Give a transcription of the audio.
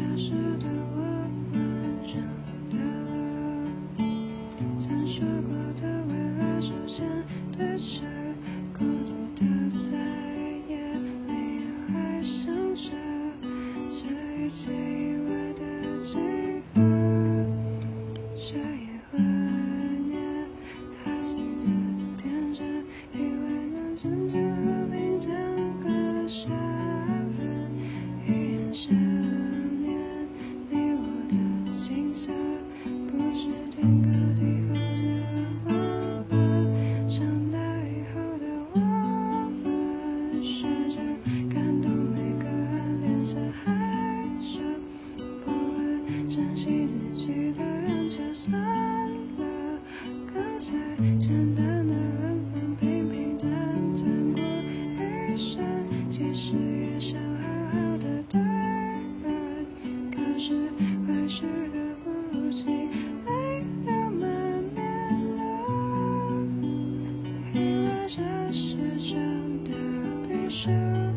消失的简单的恩恩，平平淡淡过一生。其实也想好好的对白，可是回是个无尽泪流满面了，因为这是真的悲伤。